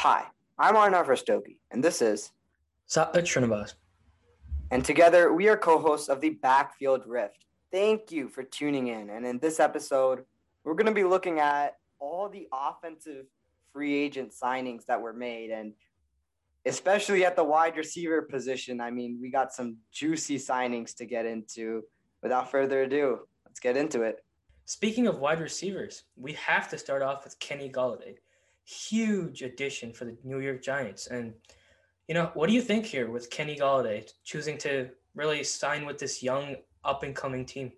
Hi, I'm Arnav Rastogi, and this is Satvik Srinivas. And together, we are co hosts of the Backfield Rift. Thank you for tuning in. And in this episode, we're going to be looking at all the offensive free agent signings that were made. And especially at the wide receiver position, I mean, we got some juicy signings to get into. Without further ado, let's get into it. Speaking of wide receivers, we have to start off with Kenny Golladay. Huge addition for the New York Giants. And, you know, what do you think here with Kenny Golladay choosing to really sign with this young up and coming team?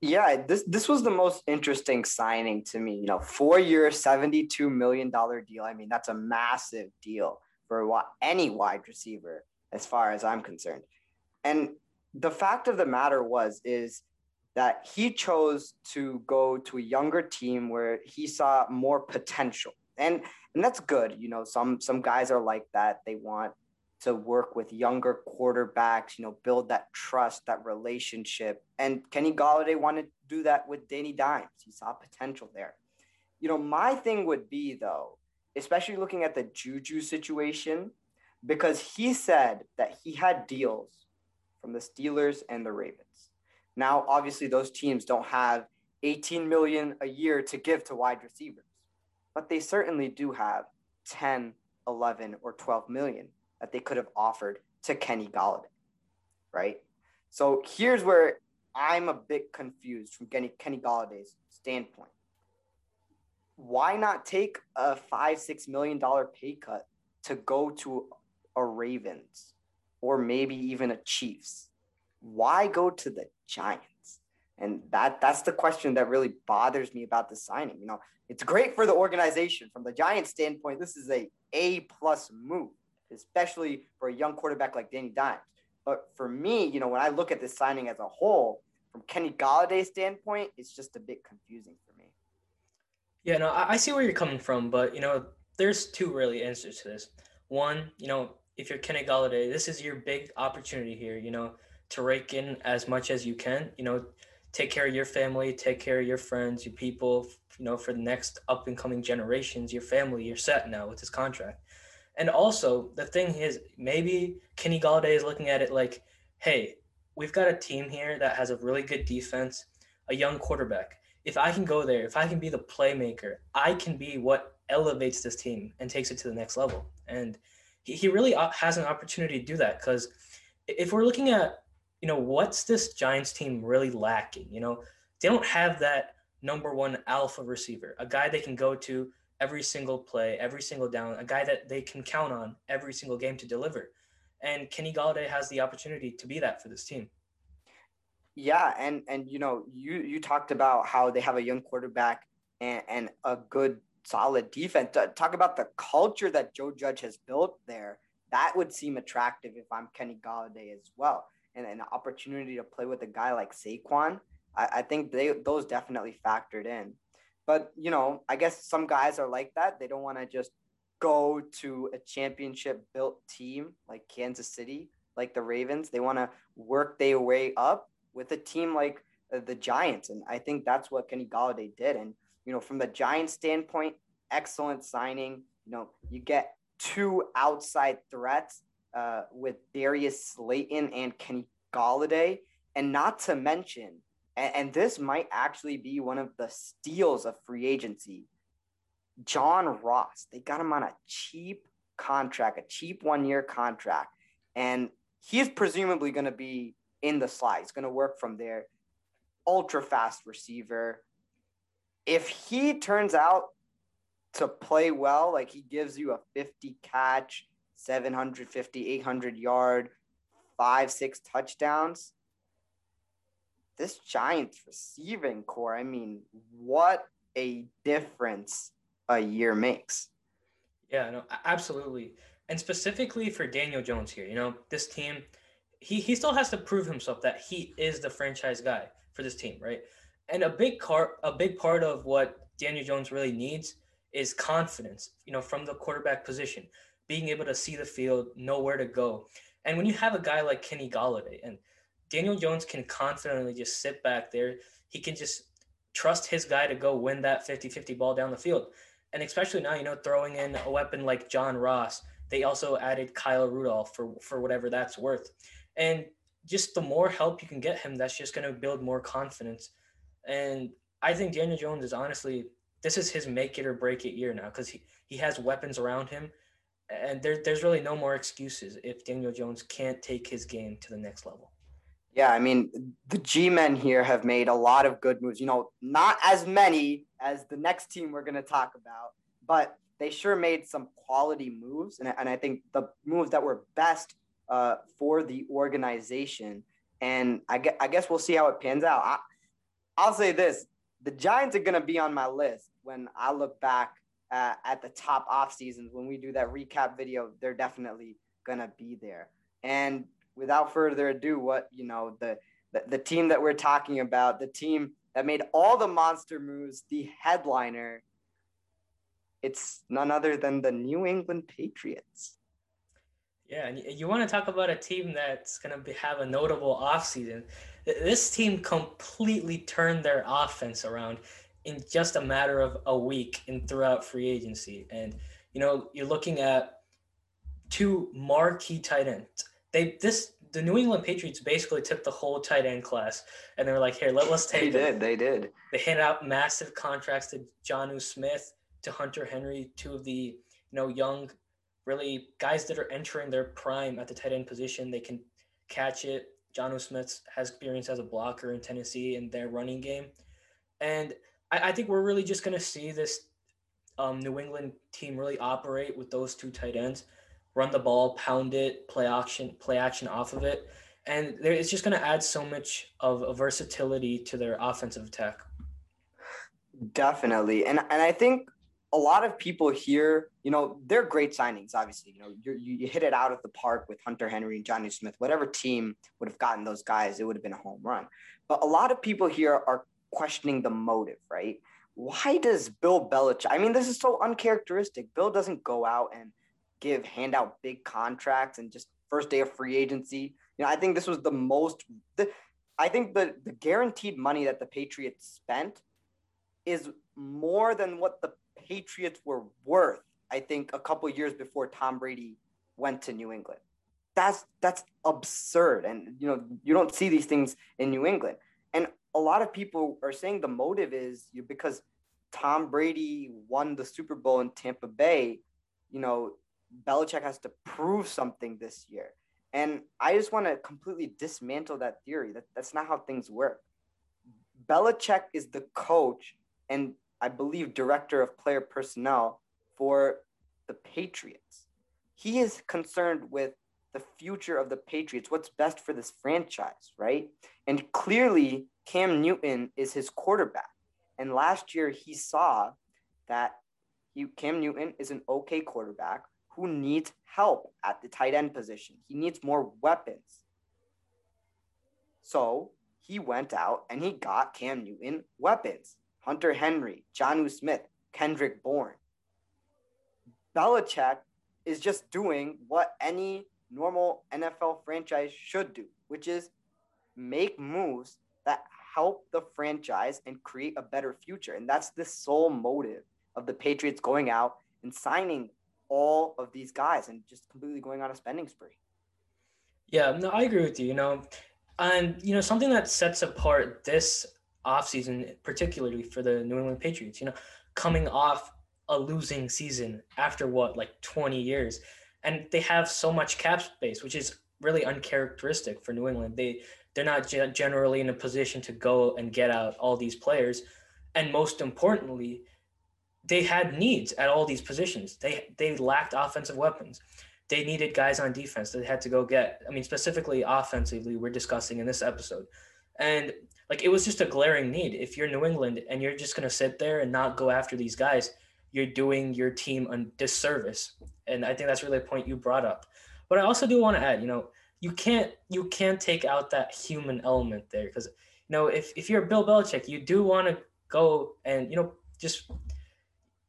Yeah, this this was the most interesting signing to me. You know, four year, seventy two million dollar deal. I mean, that's a massive deal for any wide receiver, as far as I'm concerned. And the fact of the matter was is that he chose to go to a younger team where he saw more potential, and and that's good. You know, some some guys are like that. They want to work with younger quarterbacks, you know, build that trust, that relationship. And Kenny Golladay wanted to do that with Danny Dimes. He saw potential there. You know, my thing would be though, especially looking at the Juju situation, because he said that he had deals from the Steelers and the Ravens. Now, obviously, those teams don't have 18 million a year to give to wide receivers, but they certainly do have 10, 11, or 12 million that they could have offered to Kenny Golladay, right? So here's where I'm a bit confused from Kenny, Kenny Golladay's standpoint. Why not take a five, six million dollar pay cut to go to a Ravens or maybe even a Chiefs? Why go to the Giants? And that that's the question that really bothers me about the signing. You know, it's great for the organization from the Giants standpoint. This is a A plus move especially for a young quarterback like Danny Dimes. But for me, you know, when I look at this signing as a whole, from Kenny Golladay's standpoint, it's just a bit confusing for me. Yeah, no, I see where you're coming from, but you know, there's two really answers to this. One, you know, if you're Kenny Golladay, this is your big opportunity here, you know, to rake in as much as you can, you know, take care of your family, take care of your friends, your people, you know, for the next up and coming generations, your family, you're set now with this contract. And also, the thing is, maybe Kenny Golladay is looking at it like, hey, we've got a team here that has a really good defense, a young quarterback. If I can go there, if I can be the playmaker, I can be what elevates this team and takes it to the next level. And he, he really uh, has an opportunity to do that because if we're looking at, you know, what's this Giants team really lacking? You know, they don't have that number one alpha receiver, a guy they can go to every single play, every single down, a guy that they can count on every single game to deliver. And Kenny Golladay has the opportunity to be that for this team. Yeah, and and you know, you you talked about how they have a young quarterback and, and a good solid defense. Talk about the culture that Joe Judge has built there. That would seem attractive if I'm Kenny Golladay as well. And an opportunity to play with a guy like Saquon, I, I think they those definitely factored in. But you know, I guess some guys are like that. They don't want to just go to a championship built team like Kansas City, like the Ravens. They want to work their way up with a team like uh, the Giants, and I think that's what Kenny Golladay did. And you know, from the Giants' standpoint, excellent signing. You know, you get two outside threats uh, with Darius Slayton and Kenny Golladay, and not to mention and, and this might actually be one of the steals of free agency. John Ross, they got him on a cheap contract, a cheap one year contract. And he's presumably going to be in the slide. He's going to work from there. Ultra fast receiver. If he turns out to play well, like he gives you a 50 catch, 750, 800 yard, five, six touchdowns, this Giants receiving corps, I mean, what a difference a year makes. Yeah, no, absolutely. And specifically for Daniel Jones here, you know, this team, he, he still has to prove himself that he is the franchise guy for this team, right? And a big part, a big part of what Daniel Jones really needs is confidence, you know, from the quarterback position, being able to see the field, know where to go. And when you have a guy like Kenny Golladay, and Daniel Jones can confidently just sit back there. He can just trust his guy to go win that 50 50 ball down the field. and especially now, you know, throwing in a weapon like John Ross. They also added Kyle Rudolph for for whatever that's worth, and just the more help you can get him, that's just going to build more confidence. And I think Daniel Jones is honestly this is his make it or break it year now because he, he has weapons around him. And there, there's really no more excuses if Daniel Jones can't take his game to the next level. Yeah, I mean, the G men here have made a lot of good moves. You know, not as many as the next team we're going to talk about, but they sure made some quality moves. And, and I think the moves that were best uh, for the organization. And I guess, I guess we'll see how it pans out. I, I'll say this the Giants are going to be on my list when I look back uh, at the top off seasons. When we do that recap video, they're definitely to be there. And without further ado, what you know the, the the team that we're talking about, the team that made all the monster moves, the headliner. It's none other than the New England Patriots. Yeah, and you want to talk about a team that's going to have a notable offseason. This team completely turned their offense around in just a matter of a week and throughout free agency. And, you know, you're looking at two marquee tight ends they this the New England Patriots basically took the whole tight end class and they were like, here, let, let's take They did, they did. They handed out massive contracts to Jonnu Smith, to Hunter Henry, two of the, you know, young, really guys that are entering their prime at the tight end position. They can catch it. Jonnu Smith has experience as a blocker in Tennessee in their running game. And I, I think we're really just gonna see this um, New England team really operate with those two tight ends run the ball, pound it, play action, play action off of it, and it's just going to add so much of a versatility to their offensive attack. Definitely, and and I think a lot of people here, you know, they're great signings. Obviously, you know, you hit it out of the park with Hunter Henry and Jonnu Smith. Whatever team would have gotten those guys, it would have been a home run. But a lot of people here are questioning the motive, right? Why does Bill Belichick? I mean, this is so uncharacteristic. Bill doesn't go out and give hand out big contracts and just first day of free agency. You know, I think this was the most. The, I think the the guaranteed money that the Patriots spent is more than what the Patriots were worth. I think a couple years before Tom Brady went to New England. That's that's absurd, and you know you don't see these things in New England. A lot of people are saying the motive is you because Tom Brady won the Super Bowl in Tampa Bay. You know, Belichick has to prove something this year. And I just want to completely dismantle that theory. That that's not how things work. Belichick is the coach and I believe director of player personnel for the Patriots. He is concerned with the future of the Patriots, what's best for this franchise, right? And clearly, Cam Newton is his quarterback. And last year, he saw that he, Cam Newton is an okay quarterback who needs help at the tight end position. He needs more weapons. So he went out and he got Cam Newton weapons. Hunter Henry, Jonnu Smith, Kendrick Bourne. Belichick is just doing what any normal NFL franchise should do, which is make moves that help the franchise and create a better future. And that's the sole motive of the Patriots going out and signing all of these guys and just completely going on a spending spree. Yeah, no, I agree with you. You know, and you know something that sets apart this offseason, particularly for the New England Patriots. You know, coming off a losing season after what like 20 years, and they have so much cap space, which is really uncharacteristic for New England. They they're not generally in a position to go and get out all these players, and most importantly, they had needs at all these positions. They they lacked offensive weapons. They needed guys on defense that they had to go get. I mean, specifically offensively, we're discussing in this episode. And like it was just a glaring need. If you're New England and you're just gonna sit there and not go after these guys, you're doing your team a disservice. And I think that's really a point you brought up. But I also do want to add, you know, you can't you can't take out that human element there because you know if, if you're Bill Belichick, you do want to go and you know just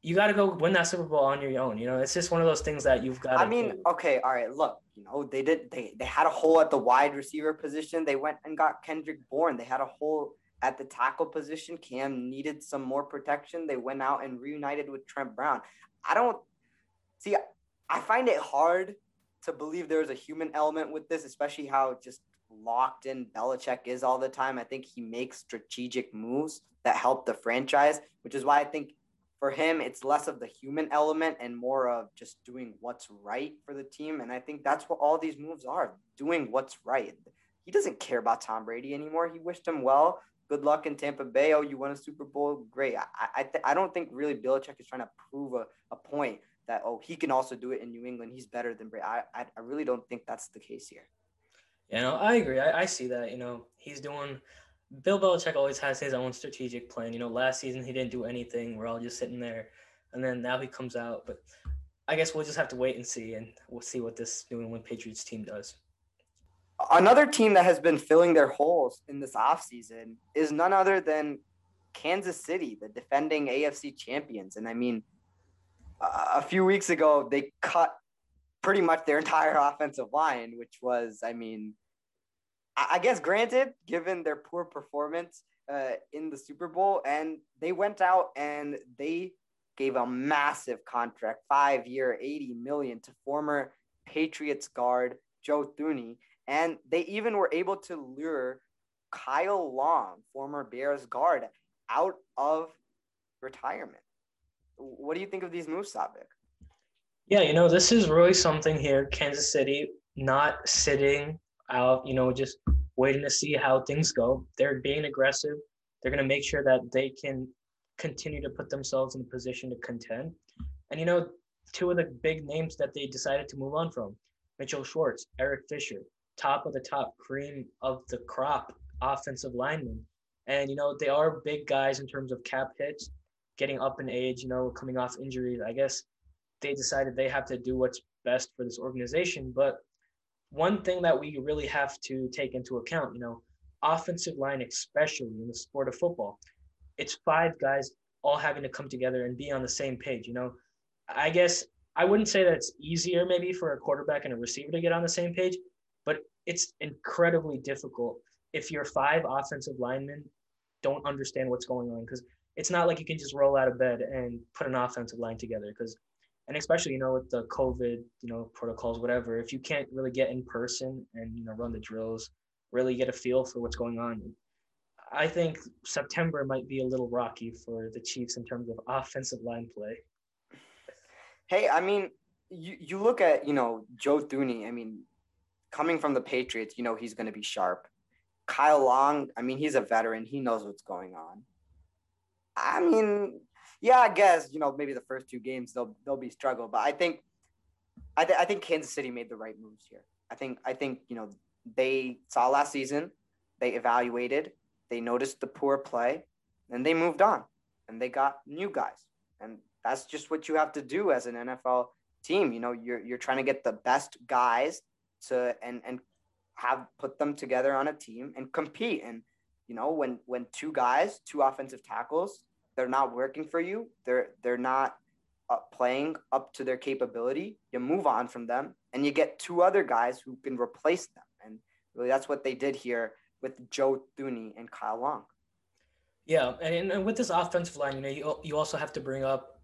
you got to go win that Super Bowl on your own. You know, it's just one of those things that you've got. To. I mean, do. okay, all right. Look, you know, they did. They they had a hole at the wide receiver position. They went and got Kendrick Bourne. They had a hole at the tackle position. Cam needed some more protection. They went out and reunited with Trent Brown. I don't see. I find it hard to believe there's a human element with this, especially how just locked in Belichick is all the time. I think he makes strategic moves that help the franchise, which is why I think for him it's less of the human element and more of just doing what's right for the team. And I think that's what all these moves are doing what's right. He doesn't care about Tom Brady anymore. He wished him well. Good luck in Tampa Bay. Oh, you won a Super Bowl. Great. I I, th- I don't think really Belichick is trying to prove a, a point that oh he can also do it in New England. He's better than Brady. I I, I really don't think that's the case here. You know, I agree. I, I see that. You know, he's doing. Bill Belichick always has his own strategic plan. You know, last season he didn't do anything. We're all just sitting there, and then now he comes out. But I guess we'll just have to wait and see, and we'll see what this New England Patriots team does. Another team that has been filling their holes in this offseason is none other than Kansas City, the defending AFC champions. And I mean, a few weeks ago, they cut pretty much their entire offensive line, which was, I mean, I guess granted, given their poor performance uh, in the Super Bowl, and they went out and they gave a massive contract, five year, 80 million to former Patriots guard Joe Thuney. And they even were able to lure Kyle Long, former Bears guard, out of retirement. What do you think of these moves, Satvik? Yeah, you know, this is really something here. Kansas City not sitting out, you know, just waiting to see how things go. They're being aggressive. They're going to make sure that they can continue to put themselves in a position to contend. And, you know, two of the big names that they decided to move on from Mitchell Schwartz, Eric Fisher, top of the top cream of the crop offensive lineman. And, you know, they are big guys in terms of cap hits, getting up in age, you know, coming off injuries. I guess they decided they have to do what's best for this organization. But one thing that we really have to take into account, you know, offensive line, especially in the sport of football, it's five guys all having to come together and be on the same page. You know, I guess I wouldn't say that it's easier maybe for a quarterback and a receiver to get on the same page, but it's incredibly difficult if your five offensive linemen don't understand what's going on because it's not like you can just roll out of bed and put an offensive line together because and especially you know with the covid you know protocols whatever if you can't really get in person and you know run the drills really get a feel for what's going on i think september might be a little rocky for the chiefs in terms of offensive line play. Hey i mean you, you look at you know joe thuney i mean coming from the patriots you know he's going to be sharp. Kyle long i mean he's a veteran he knows what's going on i mean yeah, I guess you know maybe the first two games they'll they'll be struggle, but I think I, th- I think Kansas City made the right moves here. I think I think you know they saw last season, they evaluated, they noticed the poor play, and they moved on, and they got new guys, and that's just what you have to do as an NFL team. You know, you're you're trying to get the best guys to and and have put them together on a team and compete. And you know, when when two guys, two offensive tackles, they're not working for you, they're they're not uh, playing up to their capability, you move on from them and you get two other guys who can replace them. And really, that's what they did here with Joe Thuney and Kyle Long. Yeah, and, and with this offensive line, you know, you, you also have to bring up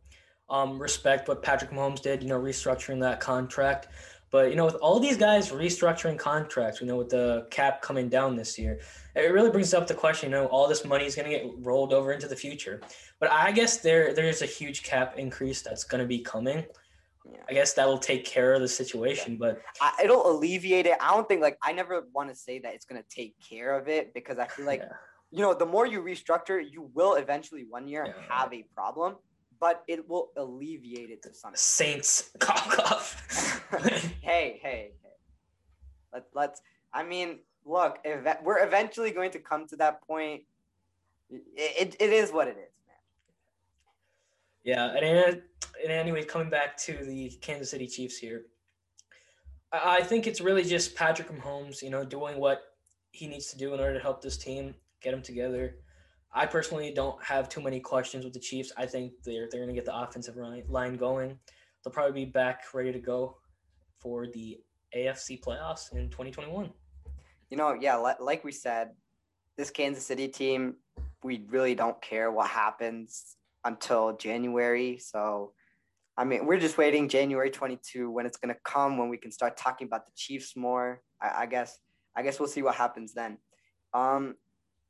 um, respect what Patrick Mahomes did, you know, restructuring that contract. But you know, with all these guys restructuring contracts, you know, with the cap coming down this year, it really brings up the question. You know, all this money is going to get rolled over into the future. But I guess there there's a huge cap increase that's going to be coming. Yeah. I guess that will take care of the situation, but I, it'll alleviate it. I don't think like I never want to say that it's going to take care of it because I feel like yeah. you know the more you restructure, you will eventually one year yeah. have a problem but it will alleviate it to some Saints cock off. hey, hey, hey. Let, let's, I mean, look, ev- we're eventually going to come to that point. It, it, it is what it is, man. Yeah, and, and anyway, coming back to the Kansas City Chiefs here, I, I think it's really just Patrick Mahomes, you know, doing what he needs to do in order to help this team get them together. I personally don't have too many questions with the Chiefs. I think they're they're going to get the offensive line going. They'll probably be back ready to go for the AFC playoffs in 2021. You know, yeah, like we said, this Kansas City team, we really don't care what happens until January. So, I mean, we're just waiting January 22 when it's going to come, when we can start talking about the Chiefs more. I, I guess, I guess we'll see what happens then. Um,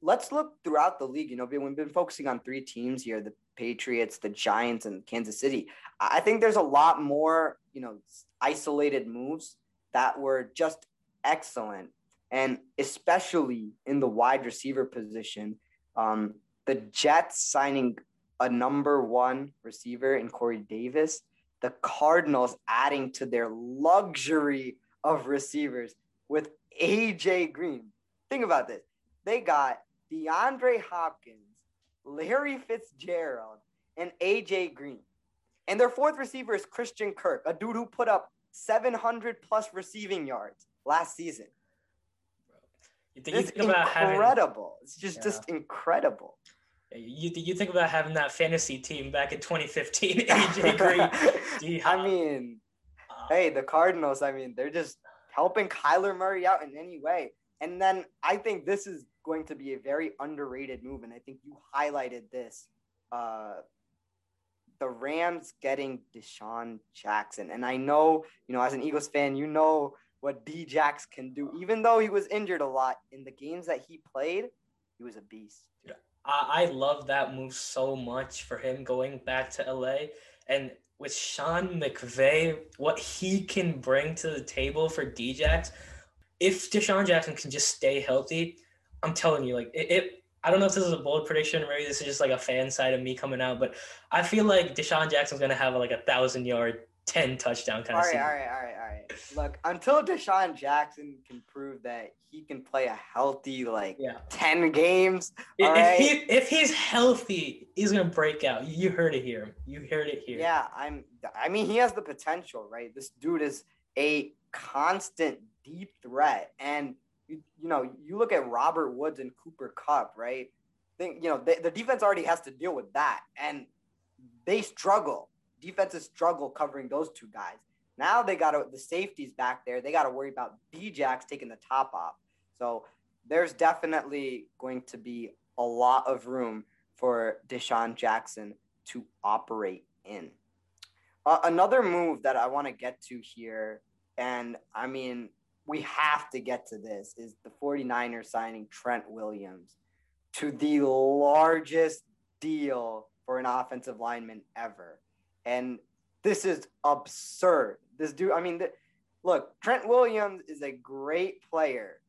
let's look throughout the league. You know, we've been focusing on three teams here: the Patriots, the Giants, and Kansas City. I think there's a lot more, you know, isolated moves that were just excellent, and especially in the wide receiver position. Um, the Jets signing a number one receiver in Corey Davis. The Cardinals adding to their luxury of receivers with AJ Green. Think about this. They got DeAndre Hopkins, Larry Fitzgerald, and AJ Green. And their fourth receiver is Christian Kirk, a dude who put up 700 plus receiving yards last season. You think, it's you think about incredible. Having, it's just yeah. just incredible. You you think about having that fantasy team back in 2015, AJ Green. I mean, uh, hey, the Cardinals. I mean, they're just helping Kyler Murray out in any way. And then I think this is going to be a very underrated move. And I think you highlighted this. Uh, the Rams getting DeSean Jackson. And I know, you know, as an Eagles fan, you know what D Jax can do. Even though he was injured a lot in the games that he played, he was a beast. I, I love that move so much for him going back to LA. And with Sean McVay, what he can bring to the table for D Jax, if DeSean Jackson can just stay healthy, I'm telling you, like it, it, I don't know if this is a bold prediction, maybe this is just like a fan side of me coming out, but I feel like DeSean Jackson's gonna have like a thousand yard, ten touchdown kind all of. All right, all right, all right, all right. Look, until DeSean Jackson can prove that he can play a healthy like yeah. ten games. If, right? he, if he's healthy, he's gonna break out. You heard it here. You heard it here. Yeah, I'm. I mean, he has the potential, right? This dude is a constant deep threat. And you, you know, you look at Robert Woods and Cooper Kupp, right? Think you know they, the defense already has to deal with that, and they struggle. Defenses struggle covering those two guys. Now they got the safeties back there. They got to worry about D-Jax taking the top off. So there's definitely going to be a lot of room for DeSean Jackson to operate in. Uh, another move that I want to get to here, and I mean, we have to get to this is the 49ers signing Trent Williams to the largest deal for an offensive lineman ever. And this is absurd. This dude, I mean, the, look, Trent Williams is a great player,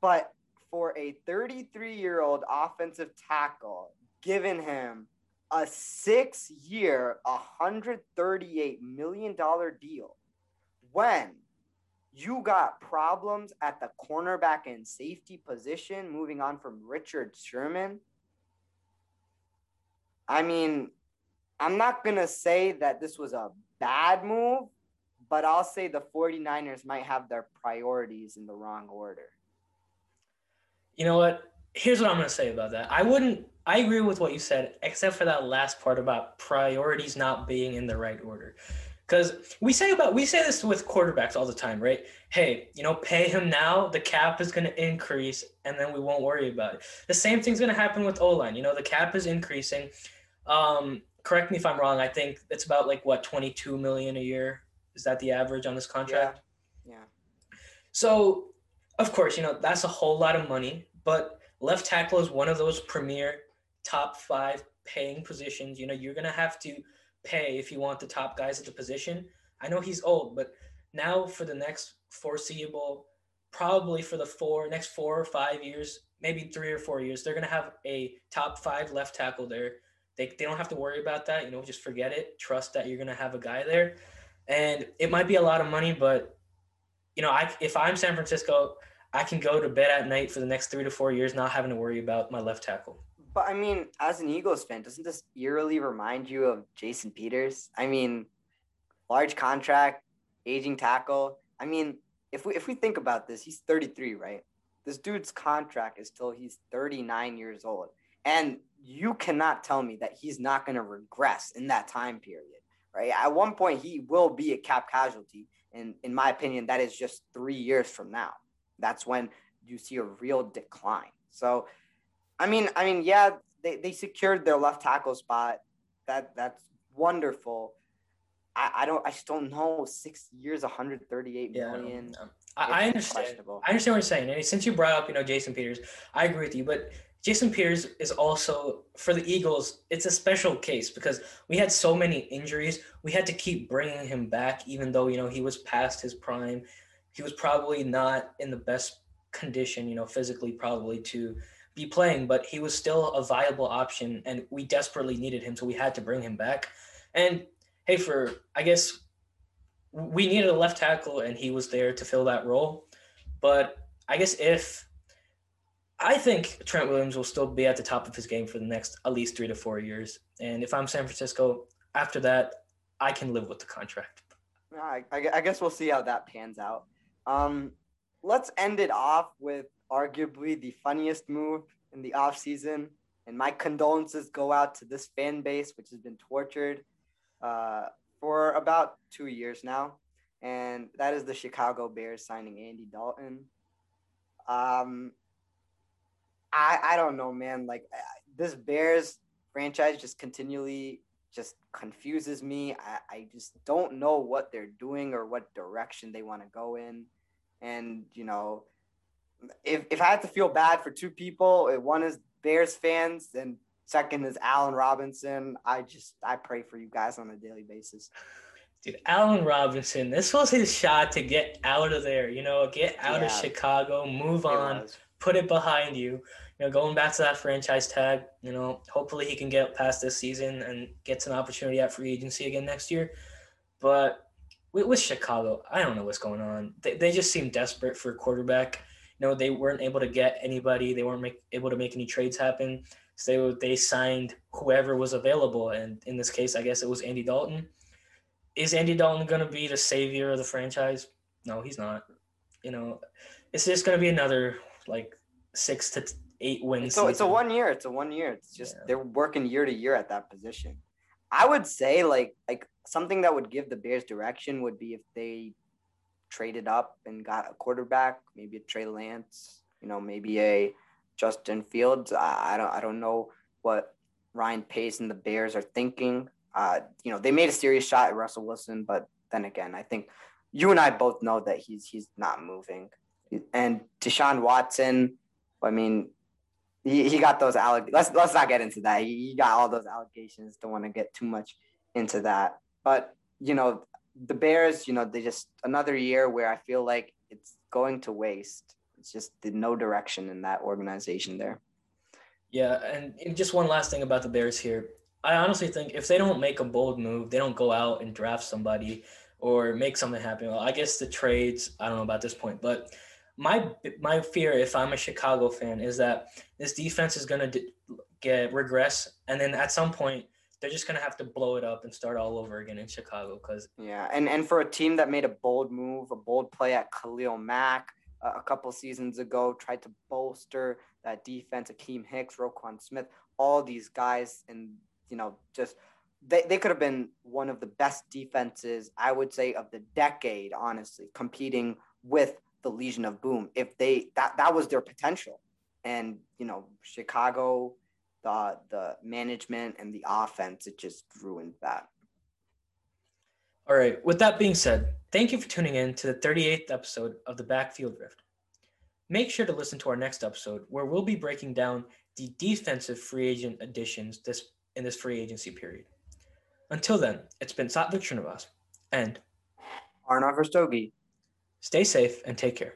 but for a 33 year old offensive tackle, giving him a six year, $138 million deal when you got problems at the cornerback and safety position, moving on from Richard Sherman. I mean, I'm not going to say that this was a bad move, but I'll say the 49ers might have their priorities in the wrong order. You know what? Here's what I'm going to say about that. I wouldn't, I agree with what you said, except for that last part about priorities not being in the right order. Because we say about we say this with quarterbacks all the time, right? Hey, you know, pay him now, the cap is going to increase, and then we won't worry about it. The same thing's going to happen with O line. You know, the cap is increasing. Um, correct me if I'm wrong. I think it's about like what 22 million a year. Is that the average on this contract? Yeah. yeah. So, of course, you know that's a whole lot of money, but left tackle is one of those premier top five paying positions. You know, you're going to have to pay if you want the top guys at the position. I know he's old, but now for the next foreseeable, probably for the four next four or five years, maybe three or four years, they're gonna have a top five left tackle there. They, they don't have to worry about that. You know, just forget it. Trust that you're gonna have a guy there, and it might be a lot of money, but you know, I if I'm San Francisco, I can go to bed at night for the next three to four years not having to worry about my left tackle. But I mean, as an Eagles fan, doesn't this eerily remind you of Jason Peters? I mean, large contract, aging tackle. I mean, if we if we think about this, he's 33, right? This dude's contract is till he's 39 years old. And you cannot tell me that he's not going to regress in that time period, right? At one point, he will be a cap casualty. And in my opinion, that is just three years from now. That's when you see a real decline. So, I mean, I mean, yeah, they, they secured their left tackle spot. That that's wonderful. I, I don't I just don't know. Six years, 138 Yeah, million. um, I, I understand. I understand what you're saying. And since you brought up, you know, Jason Peters, I agree with you. But Jason Peters is also for the Eagles. It's a special case because we had so many injuries. We had to keep bringing him back, even though you know he was past his prime. He was probably not in the best condition, you know, physically probably to be playing, but he was still a viable option, and we desperately needed him, so we had to bring him back. And hey, for I guess we needed a left tackle, and he was there to fill that role. But I guess if I think Trent Williams will still be at the top of his game for the next at least three to four years, and if I'm San Francisco, after that, I can live with the contract. I, I, guess we'll see how that pans out. Um, let's end it off with arguably the funniest move in the offseason. And my condolences go out to this fan base, which has been tortured uh, for about two years now. And that is the Chicago Bears signing Andy Dalton. Um, I, I don't know, man. Like, this Bears franchise just continually just confuses me. I, I just don't know what they're doing or what direction they want to go in. And, you know, if, if I had to feel bad for two people, one is Bears fans and second is Allen Robinson. I just, I pray for you guys on a daily basis. Dude, Allen Robinson, this was his shot to get out of there, you know, get out of Chicago, move It on, was. put it behind you. You know, going back to that franchise tag, you know, hopefully he can get past this season and gets an opportunity at free agency again next year. But with, with Chicago, I don't know what's going on. They, they just seem desperate for a quarterback. You know, they weren't able to get anybody. They weren't make, able to make any trades happen. So they, they signed whoever was available. And in this case, I guess it was Andy Dalton. Is Andy Dalton going to be the savior of the franchise? No, he's not. You know, it's just going to be another like six to eight wins. So it's a one year. It's a one year. It's just Yeah. they're working year to year at that position. I would say like like something that would give the Bears direction would be if they traded up and got a quarterback, maybe a Trey Lance, you know, maybe a Justin Fields. I, don't I don't know what Ryan Pace and the Bears are thinking. Uh, you know, they made a serious shot at Russell Wilson, but then again, I think you and I both know that he's he's not moving. And Deshaun Watson, I mean, he, he got those alleg. Let's let's not get into that. He, he got all those allegations. Don't want to get too much into that. But you know, the Bears, you know, they just another year where I feel like it's going to waste. It's just the no direction in that organization there. Yeah, and just one last thing about the Bears here. I honestly think if they don't make a bold move, they don't go out and draft somebody or make something happen. Well, I guess the trades, I don't know about this point, but my my fear if I'm a Chicago fan is that this defense is going to get regress and then at some point they're just to have to blow it up and start all over again in Chicago cuz Yeah, and and for a team that made a bold move, a bold play at Khalil Mack uh, a couple seasons ago, tried to bolster that defense, Akiem Hicks, Roquan Smith, all these guys, and you know, just they, they could have been one of the best defenses, I would say, of the decade, honestly, competing with the Legion of Boom. If they that that was their potential. And, you know, Chicago, the the management and the offense, it just ruined that. All right. With that being said, thank you for tuning in to the 38th episode of the Backfield Rift. Make sure to listen to our next episode where we'll be breaking down the defensive free agent additions this in this free agency period. Until then, it's been Satvik Srinivas, and Arnav Rastogi. stay safe and take care.